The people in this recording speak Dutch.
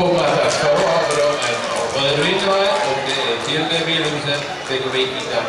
opkomende veranderen en op een ritueel op de Tilde ik tegen Wiki daar